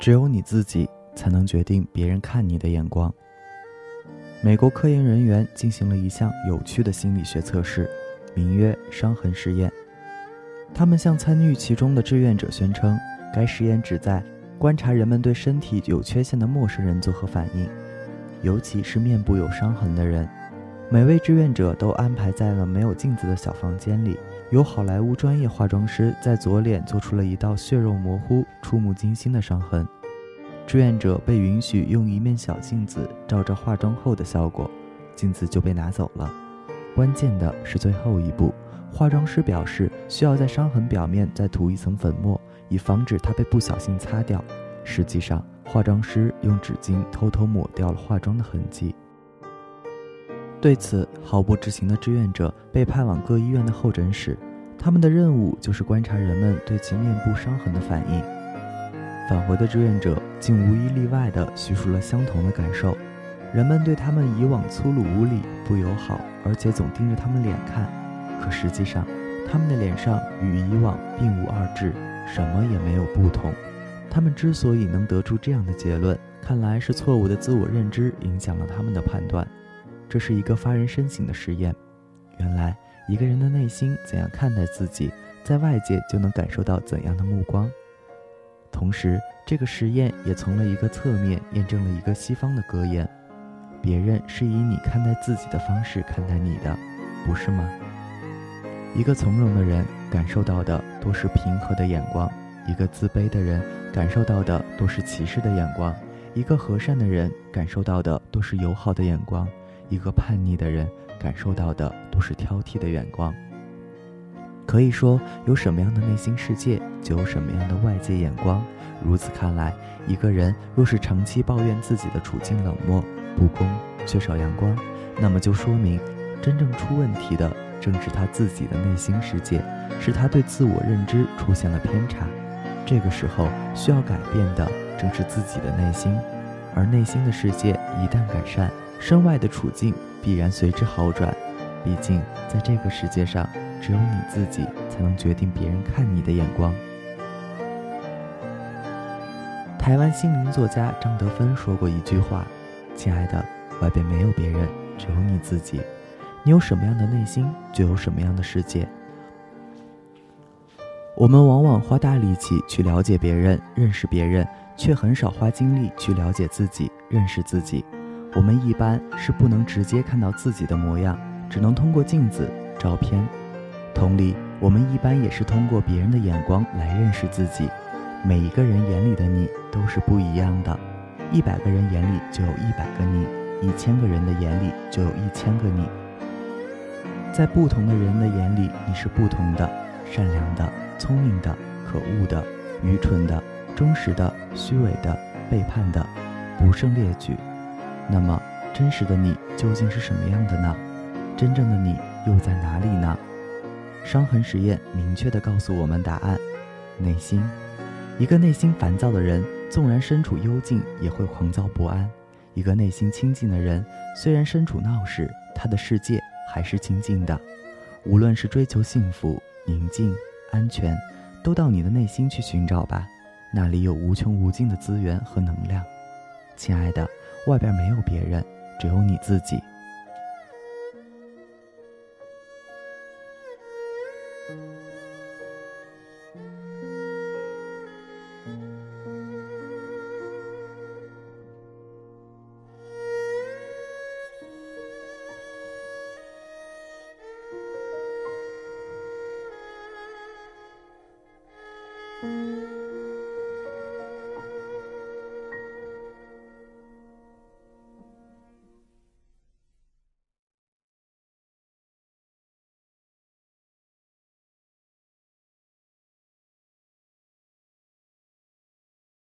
只有你自己才能决定别人看你的眼光。美国科研人员进行了一项有趣的心理学测试，名曰“伤痕实验”。他们向参与其中的志愿者宣称，该实验旨在观察人们对身体有缺陷的陌生人作何反应，尤其是面部有伤痕的人。每位志愿者都安排在了没有镜子的小房间里，由好莱坞专业化妆师在左脸做出了一道血肉模糊、触目惊心的伤痕。志愿者被允许用一面小镜子照着化妆后的效果，镜子就被拿走了。关键的是最后一步，化妆师表示需要在伤痕表面再涂一层粉末，以防止它被不小心擦掉。实际上，化妆师用纸巾偷偷抹掉了化妆的痕迹。对此毫不知情的志愿者被派往各医院的候诊室，他们的任务就是观察人们对其面部伤痕的反应。返回的志愿者竟无一例外地叙述了相同的感受：人们对他们以往粗鲁无礼、不友好，而且总盯着他们脸看。可实际上，他们的脸上与以往并无二致，什么也没有不同。他们之所以能得出这样的结论，看来是错误的自我认知影响了他们的判断。这是一个发人深省的实验。原来，一个人的内心怎样看待自己，在外界就能感受到怎样的目光。同时，这个实验也从了一个侧面验证了一个西方的格言：别人是以你看待自己的方式看待你的，不是吗？一个从容的人感受到的都是平和的眼光，一个自卑的人感受到的都是歧视的眼光，一个和善的人感受到的都是友好的眼光。一个叛逆的人感受到的都是挑剔的眼光。可以说，有什么样的内心世界，就有什么样的外界眼光。如此看来，一个人若是长期抱怨自己的处境冷漠、不公、缺少阳光，那么就说明，真正出问题的正是他自己的内心世界，是他对自我认知出现了偏差。这个时候需要改变的正是自己的内心，而内心的世界一旦改善。身外的处境必然随之好转，毕竟在这个世界上，只有你自己才能决定别人看你的眼光。台湾心灵作家张德芬说过一句话：“亲爱的，外边没有别人，只有你自己。你有什么样的内心，就有什么样的世界。”我们往往花大力气去了解别人、认识别人，却很少花精力去了解自己、认识自己。我们一般是不能直接看到自己的模样，只能通过镜子、照片。同理，我们一般也是通过别人的眼光来认识自己。每一个人眼里的你都是不一样的，一百个人眼里就有一百个你，一千个人的眼里就有一千个你。在不同的人的眼里，你是不同的：善良的、聪明的、可恶的、愚蠢的、忠实的、虚伪的、背叛的，不胜列举。那么，真实的你究竟是什么样的呢？真正的你又在哪里呢？伤痕实验明确地告诉我们答案：内心。一个内心烦躁的人，纵然身处幽静，也会狂躁不安；一个内心清静的人，虽然身处闹市，他的世界还是清静的。无论是追求幸福、宁静、安全，都到你的内心去寻找吧，那里有无穷无尽的资源和能量，亲爱的。外边没有别人，只有你自己。